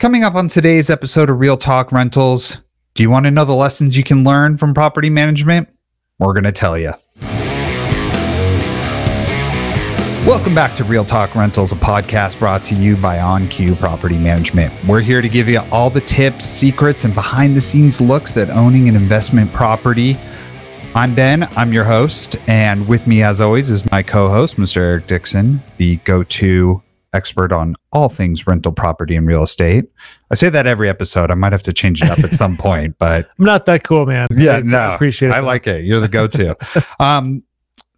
Coming up on today's episode of Real Talk Rentals, do you want to know the lessons you can learn from property management? We're going to tell you. Welcome back to Real Talk Rentals, a podcast brought to you by OnQ Property Management. We're here to give you all the tips, secrets, and behind the scenes looks at owning an investment property. I'm Ben, I'm your host, and with me, as always, is my co host, Mr. Eric Dixon, the go to expert on all things rental property and real estate. I say that every episode. I might have to change it up at some point, but I'm not that cool, man. yeah, I, no, I appreciate it. I like it. You're the go-to. um,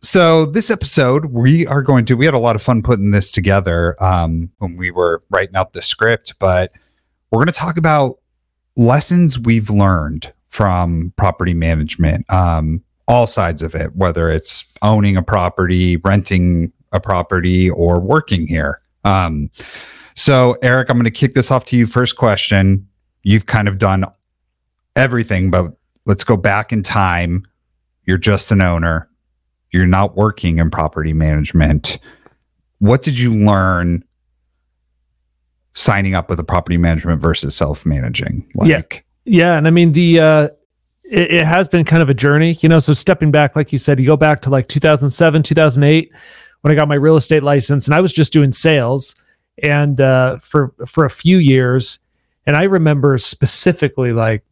so this episode, we are going to. We had a lot of fun putting this together um, when we were writing out the script, but we're going to talk about lessons we've learned from property management, um, all sides of it, whether it's owning a property, renting a property, or working here. Um, so, Eric, I'm going to kick this off to you. First question. You've kind of done everything, but let's go back in time. You're just an owner, you're not working in property management. What did you learn signing up with a property management versus self managing? Yeah. Yeah, and I mean the uh it, it has been kind of a journey, you know. So stepping back, like you said, you go back to like 2007, 2008, when I got my real estate license, and I was just doing sales, and uh, for for a few years, and I remember specifically like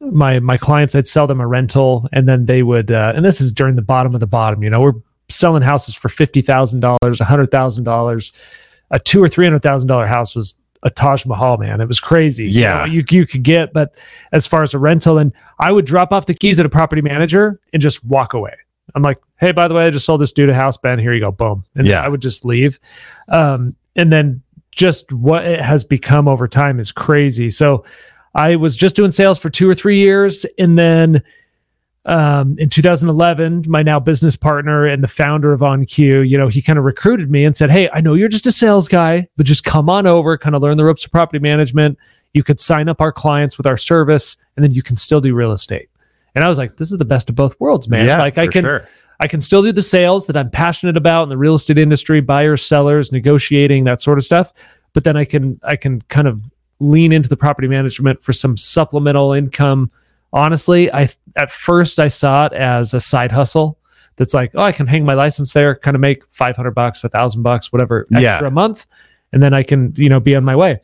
my my clients, I'd sell them a rental, and then they would, uh, and this is during the bottom of the bottom, you know, we're selling houses for fifty thousand dollars, a hundred thousand dollars, a two or three hundred thousand dollar house was a Taj Mahal, man. It was crazy. you Yeah. know, you, you could get, but as far as a rental, and I would drop off the keys at a property manager and just walk away. I'm like, hey, by the way, I just sold this dude a house, Ben. Here you go, boom. And Yeah. I would just leave. Um, and then just what it has become over time is crazy. So I was just doing sales for two or three years, and then um, in 2011, my now business partner and the founder of OnQ, you know, he kind of recruited me and said, "Hey, I know you're just a sales guy, but just come on over, kind of learn the ropes of property management. You could sign up our clients with our service, and then you can still do real estate." And I was like, "This is the best of both worlds, man! Yeah, like I can, sure. I can still do the sales that I'm passionate about in the real estate industry, buyers, sellers, negotiating, that sort of stuff. But then I can I can kind of lean into the property management for some supplemental income. Honestly, I at first I saw it as a side hustle. That's like, oh, I can hang my license there, kind of make 500 bucks, a thousand bucks, whatever extra Yeah. a month. And then I can, you know, be on my way.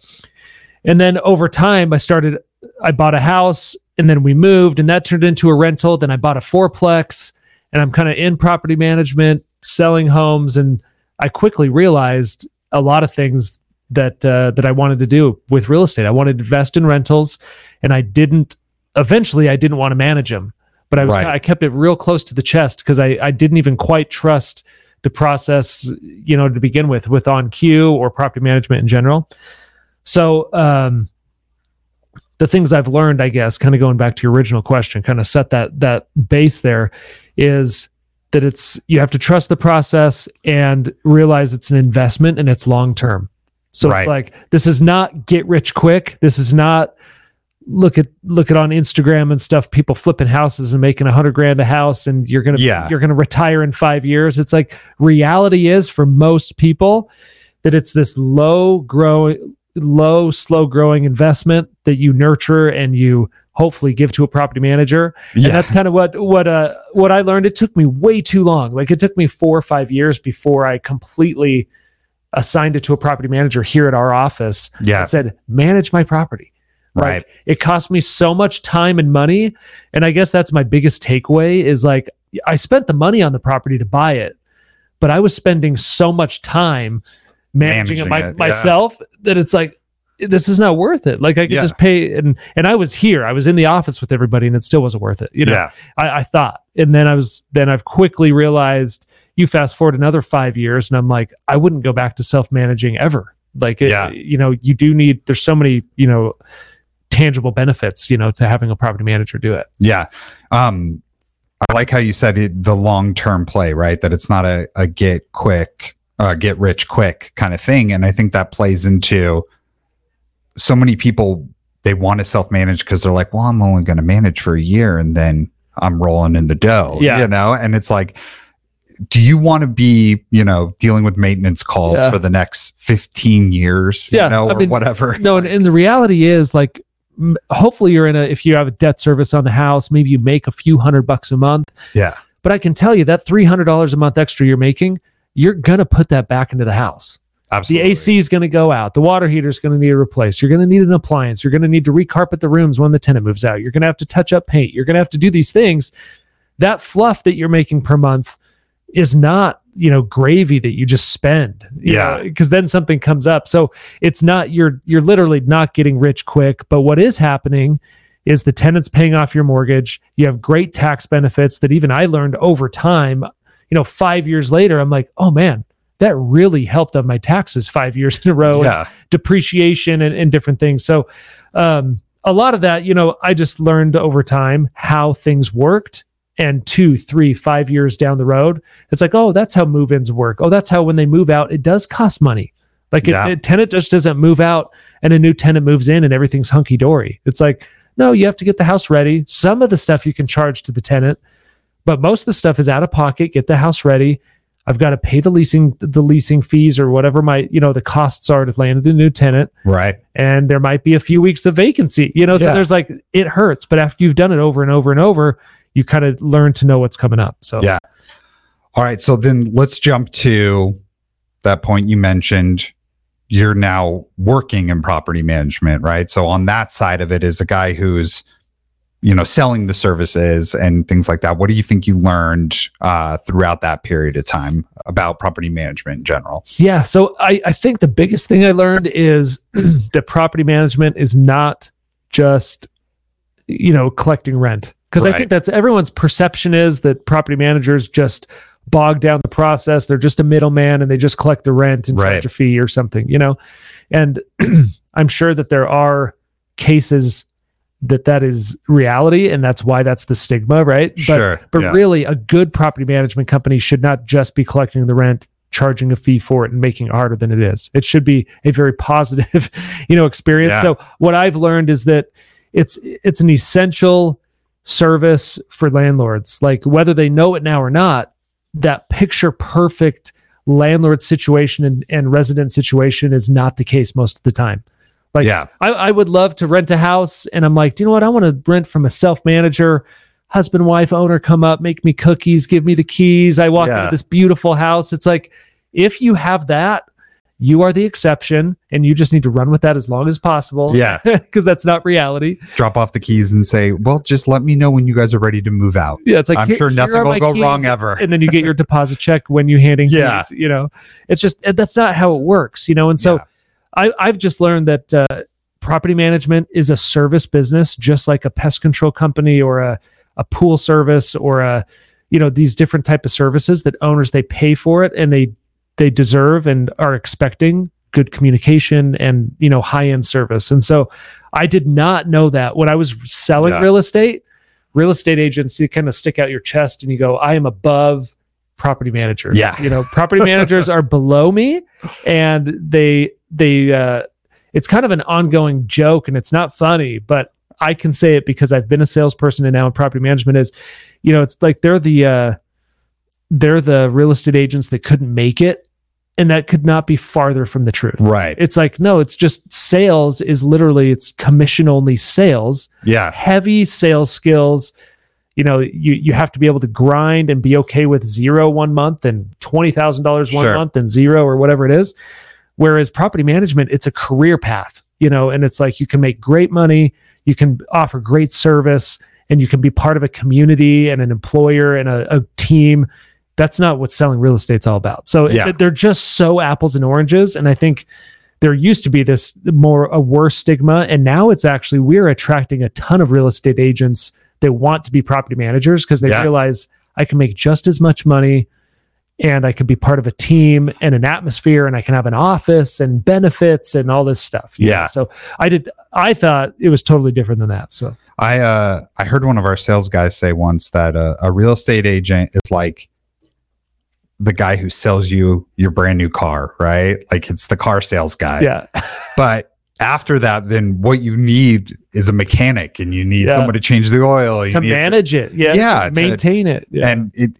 And then over time, I started, I bought a house and then we moved and that turned into a rental. Then I bought a fourplex and I'm kind of in property management, selling homes. And I quickly realized a lot of things that, uh, that I wanted to do with real estate. I wanted to invest in rentals and I didn't, eventually, I didn't want to manage them. But I was, Right. I kept it real close to the chest because I, I didn't even quite trust the process, you know, to begin with, with OnQ or property management in general. So, um, the things I've learned, I guess, kind of going back to your original question, kind of set that that base there, is that it's you have to trust the process and realize it's an investment and it's long term. So Right. it's like this is not get rich quick. This is not look at look at on Instagram and stuff. People flipping houses and making a hundred grand a house, and you're gonna Yeah. you're gonna retire in five years. It's like reality is for most people that it's this low growing low slow growing investment that you nurture and you hopefully give to a property manager Yeah. and that's kind of what what uh what i learned it took me way too long like it took me four or five years before i completely assigned it to a property manager here at our office yeah. said manage my property Right. like, it cost me so much time and money and i guess that's my biggest takeaway is like i spent the money on the property to buy it but i was spending so much time managing, Managing it, my, it, yeah. myself that it's like this is not worth it like i could Yeah. just pay and and i was here i was in the office with everybody and it still wasn't worth it you know yeah. I, I thought and then i was then i've quickly realized you fast forward another five years and i'm like i wouldn't go back to self-managing ever like it, Yeah. you know you do need there's so many you know tangible benefits you know to having a property manager do it Yeah. Um, I like how you said it, the long term play, right? That it's not a, a get quick, uh, get rich quick kind of thing. And I think that plays into so many people, they want to self manage because they're like, well, I'm only going to manage for a year and then I'm rolling in the dough, Yeah. you know? And it's like, do you want to be, you know, dealing with maintenance calls Yeah. for the next 15 years, Yeah, you know, I or mean, whatever? no and, and the reality is like m- hopefully you're in a if you have a debt service on the house maybe you make a few hundred bucks a month Yeah. but i can tell you that $300 a month extra you're making you're going to put that back into the house. Absolutely. the ac is going to go out. The water heater is going to need replaced. You're going to need an appliance. You're going to need to recarpet the rooms when the tenant moves out. You're going to have to touch up paint. You're going to have to do these things. That fluff that you're making per month is not you know gravy that you just spend Yeah. because then something comes up. So it's not you're you're literally not getting rich quick. But what is happening is the tenant's paying off your mortgage. You have great tax benefits that even i learned over time you know five years later i'm like oh man that really helped on my taxes five years in a row and Yeah. depreciation and, and different things. So um, a lot of that you know i just learned over time how things worked. And two three five years down the road it's like oh that's how move-ins work. Oh that's how when they move out it does cost money. Like Yeah. a tenant just doesn't move out and a new tenant moves in and everything's hunky-dory. It's like no you have to get the house ready. Some of the stuff you can charge to the tenant but most of the stuff is out of pocket get the house ready i've got to pay the leasing the leasing fees or whatever my you know the costs are to land a new tenant Right. and there might be a few weeks of vacancy you know so Yeah. there's like it hurts but after you've done it over and over and over you kind of learn to know what's coming up so Yeah. All right. So then let's jump to that point you mentioned. You're now working in property management, right? So on that side of it is a guy who's, you know, selling the services and things like that. What do you think you learned uh, throughout that period of time about property management in general? Yeah. So I, I think the biggest thing I learned is that property management is not just, you know, collecting rent. Because I think that's everyone's perception is that property managers just bog down the process. They're just a middleman and they just collect the rent and Right. charge a fee or something, you know? And I'm sure that there are cases that that is reality and that's why that's the stigma, right? But sure. but yeah. really, a good property management company should not just be collecting the rent, charging a fee for it, and making it harder than it is. It should be a very positive, you know, experience. Yeah. So what I've learned is that it's it's an essential service for landlords. Like whether they know it now or not, that picture perfect landlord situation and, and resident situation is not the case most of the time. Like yeah. I, I would love to rent a house and I'm like, do you know what? I want to rent from a self manager, husband, wife, owner come up, make me cookies, give me the keys. I walk Yeah. into this beautiful house. It's like, if you have that, you are the exception and you just need to run with that as long as possible. Yeah. Because that's not reality. Drop off the keys and say, well, just let me know when you guys are ready to move out. Yeah. It's like, I'm sure nothing will go keys. wrong ever. And then you get your deposit check when you handing Yeah. keys. You know, it's just, that's not how it works, you know? And so Yeah. I, I've just learned that uh, property management is a service business, just like a pest control company or a, a pool service or a, you know, these different type of services that owners they pay for it and they they deserve and are expecting good communication and you know high end service. And so I did not know that when I was selling Yeah. real estate. Real estate agents, you kind of stick out your chest and you go, I am above property managers. Yeah. You know, property managers are below me and they they uh it's kind of an ongoing joke and it's not funny, but I can say it because I've been a salesperson and now in property management is, you know, it's like they're the uh they're the real estate agents that couldn't make it. And that could not be farther from the truth. Right. It's like, no, it's just sales is literally it's commission only sales, Yeah. heavy sales skills. You know, you you have to be able to grind and be okay with zero one month and twenty thousand dollars one Sure. month and zero or whatever it is. Whereas property management, it's a career path, you know, and it's like you can make great money, you can offer great service, and you can be part of a community and an employer and a, a team. That's not what selling real estate's all about. So Yeah. it- they're just so apples and oranges. And I think there used to be this more a worse stigma, and now it's actually we're attracting a ton of real estate agents that want to be property managers because they Yeah. realize I can make just as much money and I can be part of a team and an atmosphere and I can have an office and benefits and all this stuff. you know? Yeah. So I did I thought it was totally different than that. So I uh I heard one of our sales guys say once that uh, a real estate agent is like the guy who sells you your brand new car, right? Like it's the car sales guy. yeah. But after that, then what you need is a mechanic, and you need Yeah. someone to change the oil. You to manage it. Yeah. Yeah, to to- maintain it. Yeah. and it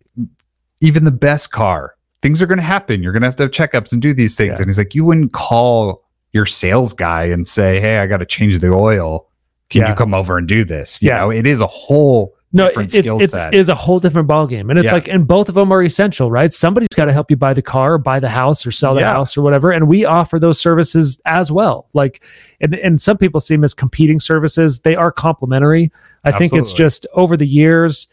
even the best car, things are going to happen. You're going to have to have checkups and do these things. Yeah. And he's like, you wouldn't call your sales guy and say, Hey, I got to change the oil. Can you come over and do this? You Yeah. know, it is a whole no, different it, skill it, set. it is a whole different ballgame. And it's Yeah. like, and both of them are essential, right? Somebody's got to help you buy the car, or buy the house, or sell the Yeah. house, or whatever. And we offer those services as well. Like, and, and some people see them as competing services. They are complementary. I think it's just over the years,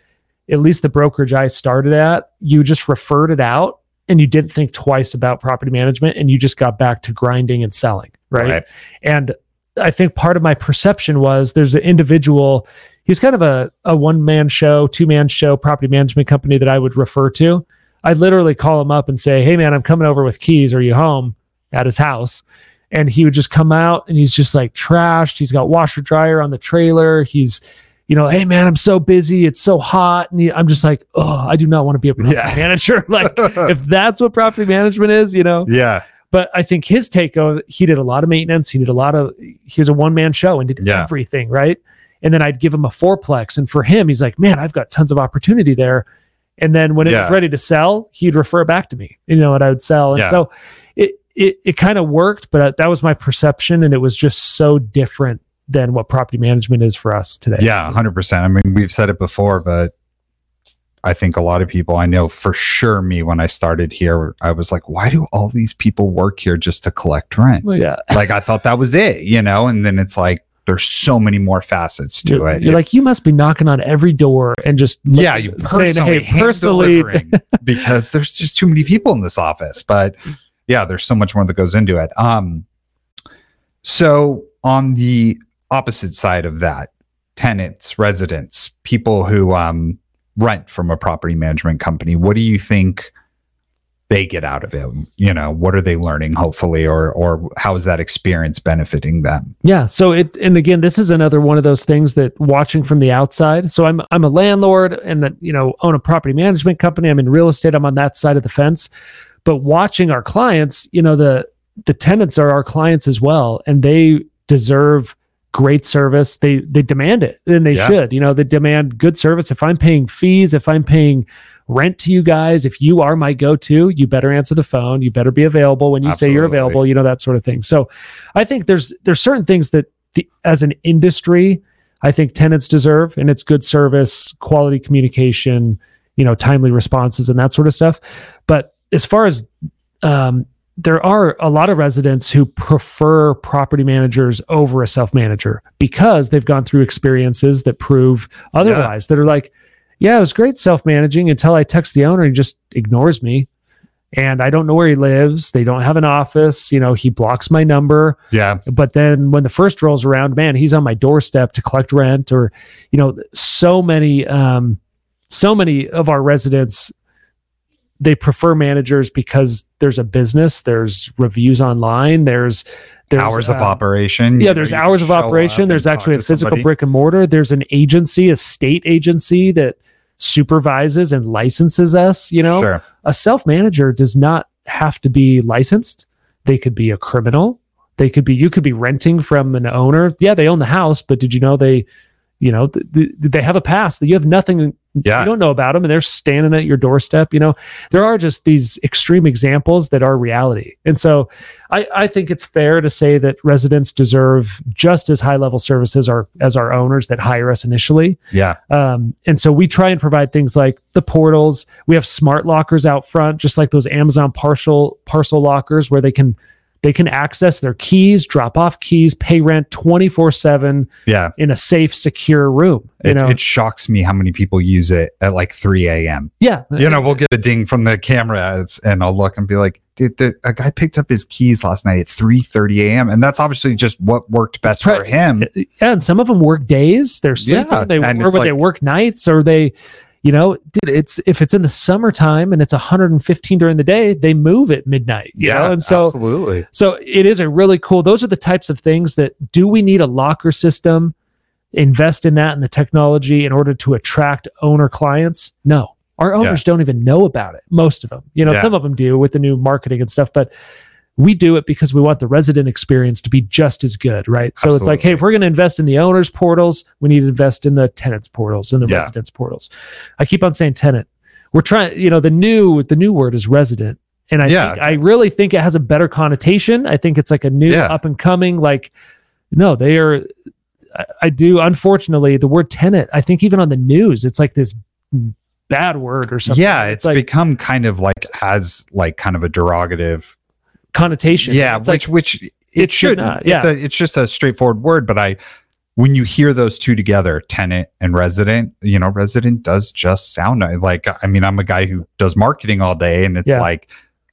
at least the brokerage I started at, you just referred it out and you didn't think twice about property management and you just got back to grinding and selling. right? Right. And I think part of my perception was there's an individual, he's kind of a, a one man show, two man show property management company that I would refer to. I'd literally call him up and say, Hey man, I'm coming over with keys. Are you home at his house? And he would just come out and he's just like trashed. He's got washer dryer on the trailer. He's, you know, hey man, I'm so busy. It's so hot. And he, I'm just like, oh, I do not want to be a property Yeah. manager. like, if that's what property management is, you know, yeah. but I think his take of he did a lot of maintenance. He did a lot of he was a one man show and did Yeah. everything right. And then I'd give him a fourplex, and for him, he's like, "Man, I've got tons of opportunity there." And then when it Yeah. was ready to sell, he'd refer it back to me, you know, and I would sell. And Yeah. so it it it kind of worked, but uh, that was my perception, and it was just so different than what property management is for us today. Yeah, hundred percent. I mean, we've said it before, but I think a lot of people I know for sure me when I started here, I was like, why do all these people work here just to collect rent? Well, yeah. like I thought that was it, you know, and then it's like there's so many more facets to You're, it. you're like, you must be knocking on every door and just yeah, you saying, hey, personally, because there's just too many people in this office. But yeah, there's so much more that goes into it. Um, so on the opposite side of that, tenants, residents, people who um rent from a property management company, what do you think they get out of it? You know, what are they learning, hopefully, or or how is that experience benefiting them? Yeah. So it and again, this is another one of those things that watching from the outside. So I'm I'm a landlord and that, you know own a property management company. I'm in real estate. I'm on that side of the fence. But watching our clients, you know the the tenants are our clients as well, and they deserve great service. They they demand it, and they Yeah. should. You know they demand good service. If I'm paying fees, if I'm paying rent to you guys, if you are my go-to, you better answer the phone. You better be available when you say you're available. You know that sort of thing. So I think there's there's certain things that the, as an industry, I think tenants deserve, and it's good service, quality communication, you know, timely responses, and that sort of stuff. But as far as um, there are a lot of residents who prefer property managers over a self manager because they've gone through experiences that prove otherwise. That are like, yeah, it was great self managing until I text the owner, he just ignores me. And I don't know where he lives. They don't have an office. You know, he blocks my number Yeah, but then when the first rolls around man he's on my doorstep to collect rent or you know so many um so many of our residents they prefer managers because there's a business there's reviews online there's there's hours of uh, operation. yeah there's hours of operation there's actually a physical somebody. brick and mortar there's an agency a state agency that supervises and licenses us you know Sure. a self manager does not have to be licensed. They could be a criminal. They could be, you could be renting from an owner. Yeah, they own the house, but did you know they, you know, th- th- they have a past that you have nothing, Yeah. you don't know about them and they're standing at your doorstep. You know, there are just these extreme examples that are reality. And so I, I think it's fair to say that residents deserve just as high level services are, as our owners that hire us initially. Yeah. Um, and so we try and provide things like the portals. We have smart lockers out front, just like those Amazon parcel parcel lockers, where they can they can access their keys, drop off keys, pay rent twenty four seven Yeah. in a safe, secure room. You It, know, it shocks me how many people use it at like 3 a.m. yeah, You know, we'll get a ding from the cameras and I'll look and be like, dude, the, a guy picked up his keys last night at 3 30 a.m. And that's obviously just what worked best pre- for him. Yeah, and some of them work days. They're sleeping. Yeah, they or it's they work nights, or they, you know, dude, it's if it's in the summertime and it's 115 during the day, they move at midnight. You know, and so absolutely. So it is a really cool. Those are the types of things that do we need a locker system? Invest in that and the technology in order to attract owner clients? No, our owners don't even know about it. Most of them, you know, Yeah. some of them do with the new marketing and stuff, but we do it because we want the resident experience to be just as good, right? So it's like, hey, if we're going to invest in the owners portals, we need to invest in the tenants portals and the Yeah. residents portals. I keep on saying tenant. we're trying, you know, the new the new word is resident. And I Yeah. think, I really think it has a better connotation. I think it's like a new Yeah. up and coming, like no, they are I, I do unfortunately the word tenant, I think even on the news, it's like this bad word or something. yeah, it's, like become kind of like has like kind of a derogative. Connotation. Yeah, It's which like which it, it should not, It's, yeah. a, it's just a straightforward word, but I when you hear those two together, tenant and resident, you know, resident does just sound like I mean, I'm a guy who does marketing all day, and it's Yeah. like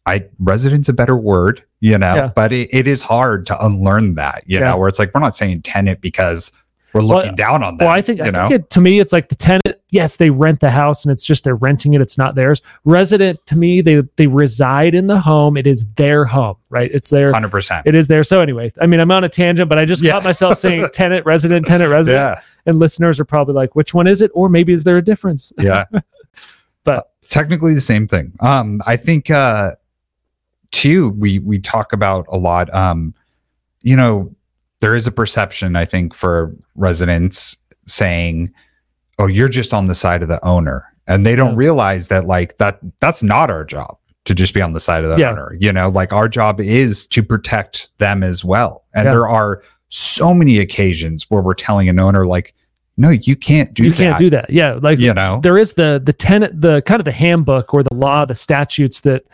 I resident's a better word, you know, Yeah. but it, it is hard to unlearn that, you Yeah. know, where it's like we're not saying tenant because we're Well, looking down on them. Well, I think, you I know, think it, to me, it's like the tenant. Yes, they rent the house, and it's just they're renting it. It's not theirs. Resident to me, they they reside in the home. It is their home, right? It's their. hundred percent. It is there. So anyway, I mean, I'm on a tangent, but I just Yeah. caught myself saying tenant, resident, tenant, resident, Yeah, and listeners are probably like, which one is it? Or maybe is there a difference? yeah. But- technically the same thing. Um, I think uh too, we we talk about a lot. Um, you know, there is a perception, I think, for residents saying, Oh, you're just on the side of the owner. And they don't Yeah. realize that like that that's not our job to just be on the side of the Yeah. owner. You know, like our job is to protect them as well. And Yeah. there are so many occasions where we're telling an owner, like, no, you can't do you that. can't do that. Yeah, like you know? there is the the tenant the kind of the handbook or the law the statutes that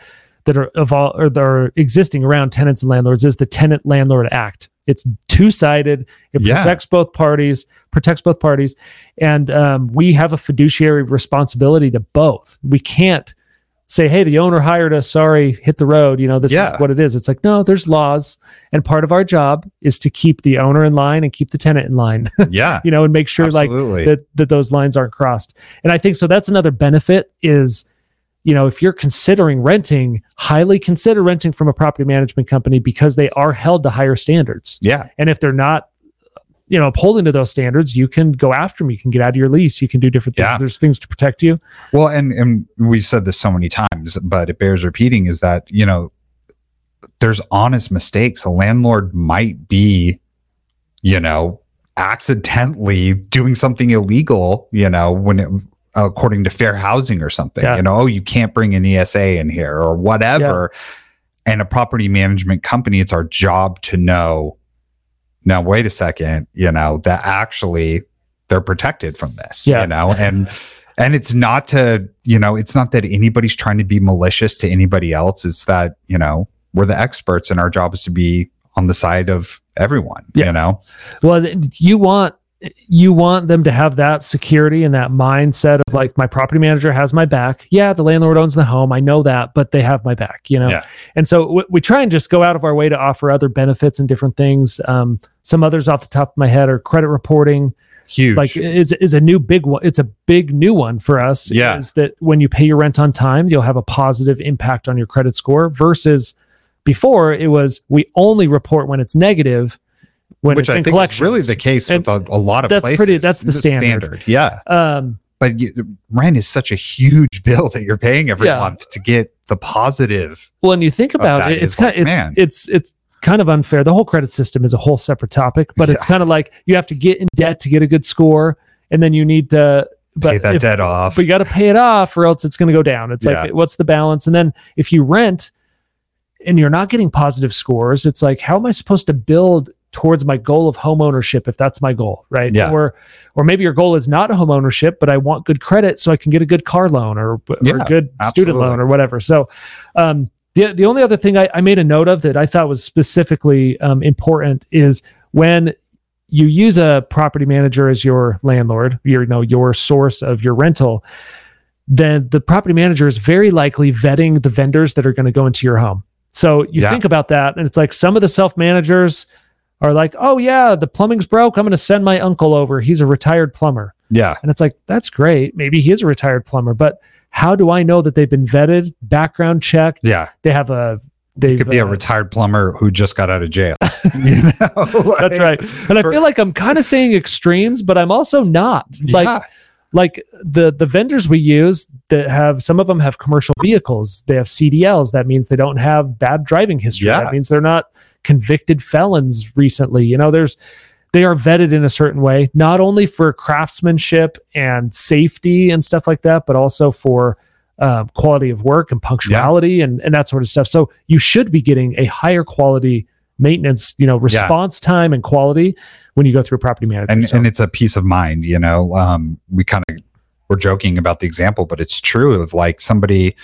that are evol- or that are existing around tenants and landlords is the tenant landlord act it's two-sided it Yeah. protects both parties protects both parties and um, we have a fiduciary responsibility to both we can't say hey the owner hired us sorry hit the road you know this Yeah. is what it is it's like no there's laws and part of our job is to keep the owner in line and keep the tenant in line yeah. you know and make sure like that that those lines aren't crossed. And I think so that's another benefit is you know if you're considering renting, highly consider renting from a property management company because they are held to higher standards. yeah. And if they're not you know upholding to those standards, you can go after them. You can get out of your lease. You can do different things. Yeah. There's things to protect you. Well, and and we've said this so many times, but it bears repeating is that, you know, there's honest mistakes. A landlord might be, you know, accidentally doing something illegal, you know, when it according to fair housing or something. Yeah. You know, oh, you can't bring an ESA in here or whatever. And a property management company, it's our job to know. Now, wait a second, you know, that actually they're protected from this, Yeah. you know, and and it's not to, you know, it's not that anybody's trying to be malicious to anybody else. It's that, you know, we're the experts and our job is to be on the side of everyone, Yeah. you know? Well, you want you want them to have that security and that mindset of like my property manager has my back. Yeah, the landlord owns the home. I know that, but they have my back, you know? Yeah. And so w- we try and just go out of our way to offer other benefits and different things. Um, some others off the top of my head are credit reporting, Huge. like is is a new big one. It's a big new one for us. Yeah. Is that when you pay your rent on time, you'll have a positive impact on your credit score versus before it was we only report when it's negative when which it's I in think is really the case with a, a lot of that's places. pretty- that's the a standard. Yeah. um But you, rent is such a huge bill that you're paying every Yeah. month to get the positive. well and you think about it it's kind like, of man. it's, it's kind of unfair the whole credit system is a whole separate topic but it's kind of like you have to get in debt to get a good score and then you need to but pay that if- debt off. but you got to pay it off or else it's going to go down it's Yeah. like what's the balance and then if you rent and you're not getting positive scores it's like how am i supposed to build towards my goal of home ownership if that's my goal right Yeah. or or maybe your goal is not home ownership but i want good credit so i can get a good car loan or, or Yeah, a good student loan or whatever so um the, the only other thing I, I made a note of that I thought was specifically um, important is when you use a property manager as your landlord, your you know your source of your rental, then the property manager is very likely vetting the vendors that are going to go into your home. So you Yeah. think about that, and it's like some of the self managers are like, "Oh yeah, the plumbing's broke. I'm going to send my uncle over. He's a retired plumber." yeah. And it's like, that's great. Maybe he is a retired plumber, but how do I know that they've been vetted, background checked? Yeah. They have a they Could be a uh, retired plumber who just got out of jail. you know? That's right. And I for- feel like I'm kind of saying extremes, but I'm also not. Like yeah. like the the vendors we use that have some of them have commercial vehicles. They have CDLs. That means they don't have bad driving history. Yeah. That means they're not convicted felons recently. You know, there's they are vetted in a certain way, not only for craftsmanship and safety and stuff like that, but also for um, quality of work and punctuality and, and that sort of stuff. So you should be getting a higher quality maintenance, you know, response time and quality when you go through a property manager. and So- and it's a peace of mind you know um we kind of we're joking about the example but it's true of like somebody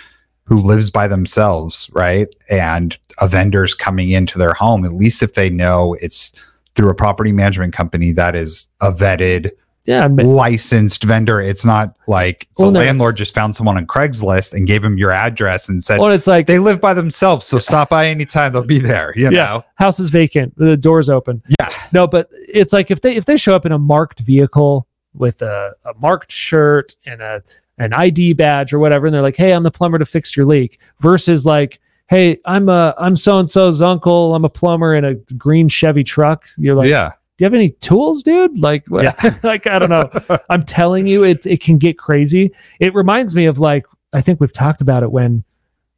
who lives by themselves right? And a vendor's coming into their home at least if they know it's through a property management company that is a vetted yeah, and ma- licensed vendor. It's not like the no. landlord just found someone on craigslist and gave him your address and said well, it's like they live by themselves so stop by anytime. They'll be there you Yeah. know? House is vacant, the door's open. yeah. No, but it's like if they if they show up in a marked vehicle with a, a marked shirt and a an ID badge or whatever, and they're like, "Hey, I'm the plumber to fix your leak," versus like, "Hey, I'm a I'm so and so's uncle. I'm a plumber in a green Chevy truck." You're like, yeah "Do you have any tools, dude?" Like? Yeah. like I don't know. I'm telling you, it it can get crazy. It reminds me of like I think we've talked about it when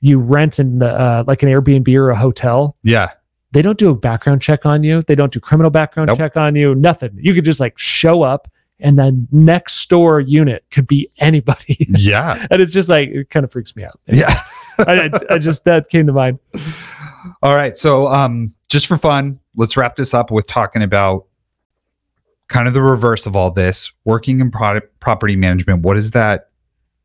you rent in uh, like an Airbnb or a hotel yeah they don't do a background check on you. They don't do criminal background Nope. check on you. Nothing. You could just like show up, and then next door unit could be anybody, yeah and it's just like it kind of freaks me out. yeah I, I, I just that came to mind. All right. So, um, just for fun, let's wrap this up with talking about kind of the reverse of all this working in product property management. What has that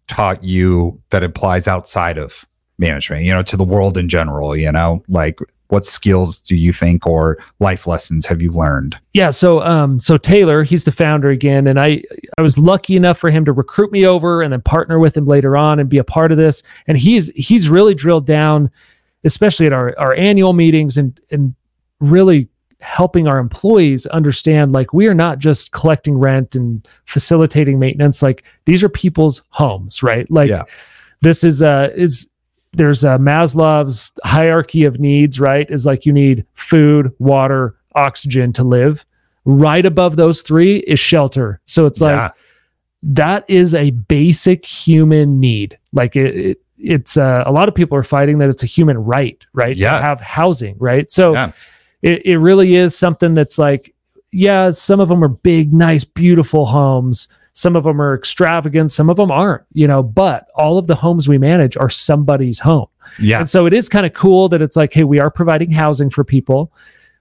taught you that applies outside of management, you know, to the world in general? You know, like what skills do you think or life lessons have you learned? Yeah. So um so Taylor, he's the founder again, and I I was lucky enough for him to recruit me over and then partner with him later on and be a part of this. And he's he's really drilled down, especially at our our annual meetings and and really helping our employees understand like we are not just collecting rent and facilitating maintenance like these are people's homes right like Yeah. this is uh is there's a Maslow's hierarchy of needs, right? Is like you need food, water, oxygen to live. Right above those three is shelter. So it's like Yeah. that is a basic human need. Like it, it it's uh, a lot of people are fighting that it's a human right, right? Yeah. To have housing, right? So Yeah. it, it really is something that's like, yeah, some of them are big, nice, beautiful homes. Some of them are extravagant, some of them aren't, you know, but all of the homes we manage are somebody's home. yeah. And so it is kind of cool that it's like, hey, we are providing housing for people.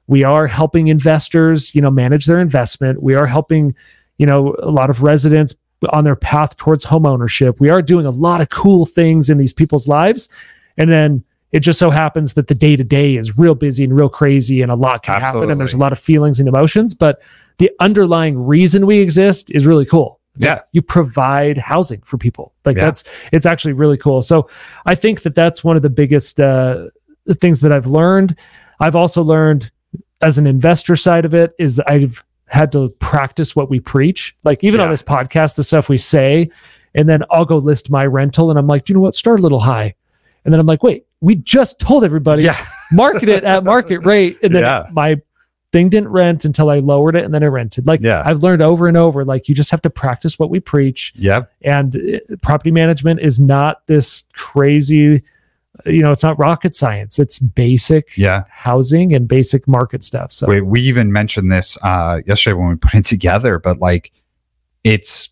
We are helping investors, you know, manage their investment. We are helping, you know, a lot of residents on their path towards home ownership. We are doing a lot of cool things in these people's lives. And then it just so happens that the day to day is real busy and real crazy and a lot can happen and there's a lot of feelings and emotions. But the underlying reason we exist is really cool. It's like Yeah. you provide housing for people. Like Yeah. that's it's actually really cool. So I think that that's one of the biggest uh, things that I've learned. I've also learned as an investor side of it is I've had to practice what we preach. Like even on this podcast, the stuff we say, and then I'll go list my rental, and I'm like, "Do you know what? Start a little high, and then I'm like, wait, we just told everybody yeah. market it at market rate, and then Yeah. my thing didn't rent until I lowered it, and then it rented. Like Yeah. I've learned over and over, like you just have to practice what we preach Yeah. and uh, property management is not this crazy you know it's not rocket science it's basic Yeah. housing and basic market stuff so we, we even mentioned this uh yesterday when we put it together but like it's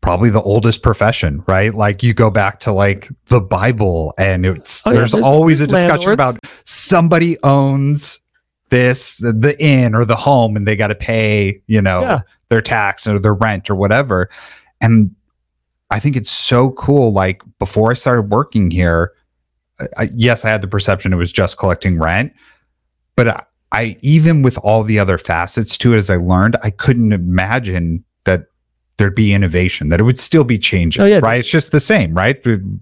probably the oldest profession right like you go back to like the bible and it's Oh, yeah, there's, there's- always a discussion landlords. about somebody owns this the inn or the home and they got to pay you know Yeah. their tax or their rent or whatever and i think it's so cool like before i started working here I, yes i had the perception it was just collecting rent but I, I even with all the other facets to it as I learned, I couldn't imagine that there'd be innovation, that it would still be changing. Oh, yeah. Right. It's just the same, right?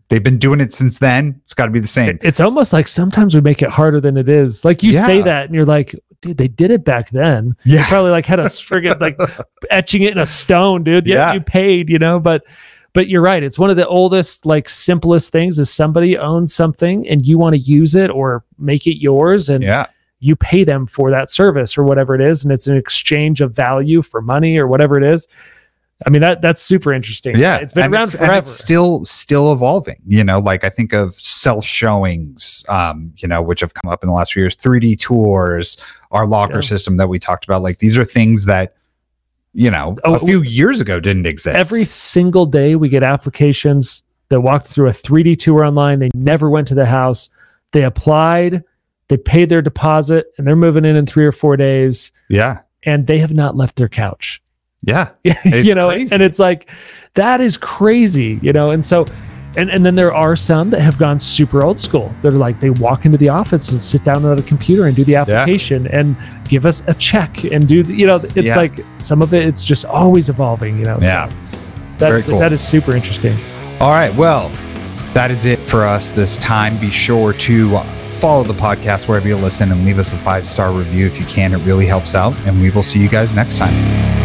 They've been doing it since then. It's got to be the same. it's almost like sometimes we make it harder than it is like you say that and you're like dude they did it back then Yeah. probably like had a friggin' like etching it in a stone dude yeah, Yeah. you paid you know but but you're right it's one of the oldest like simplest things is somebody owns something and you want to use it or make it yours and Yeah. you pay them for that service or whatever it is and it's an exchange of value for money or whatever it is i mean that that's super interesting Yeah. it's been And around it's- and forever it's still still evolving. You know, like I think of self showings, um, you know, which have come up in the last few years, 3D tours, our locker Yeah. system that we talked about. Like these are things that, you know, Oh, a few years ago didn't exist. every single day we get applications that walked through a 3D tour online. They never went to the house. They applied, they paid their deposit, and they're moving in in three or four days. Yeah. And they have not left their couch. Yeah. you know, crazy. and it's like, that is crazy, you know? And so, and, and then there are some that have gone super old school. They're like, they walk into the office and sit down at a computer and do the application yeah. and give us a check and do, the, you know, it's yeah. like some of it, it's just always evolving, you know? Yeah. So that's, cool. that is super interesting. All right. Well, that is it for us this time. Be sure to uh, follow the podcast wherever you listen and leave us a five star review if you can. It really helps out. And we will see you guys next time.